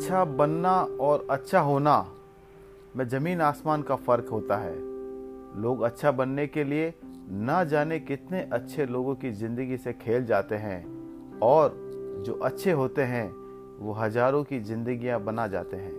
अच्छा बनना और अच्छा होना में ज़मीन आसमान का फ़र्क होता है। लोग अच्छा बनने के लिए ना जाने कितने अच्छे लोगों की ज़िंदगी से खेल जाते हैं और जो अच्छे होते हैं, वो हज़ारों की ज़िंदगियाँ बना जाते हैं।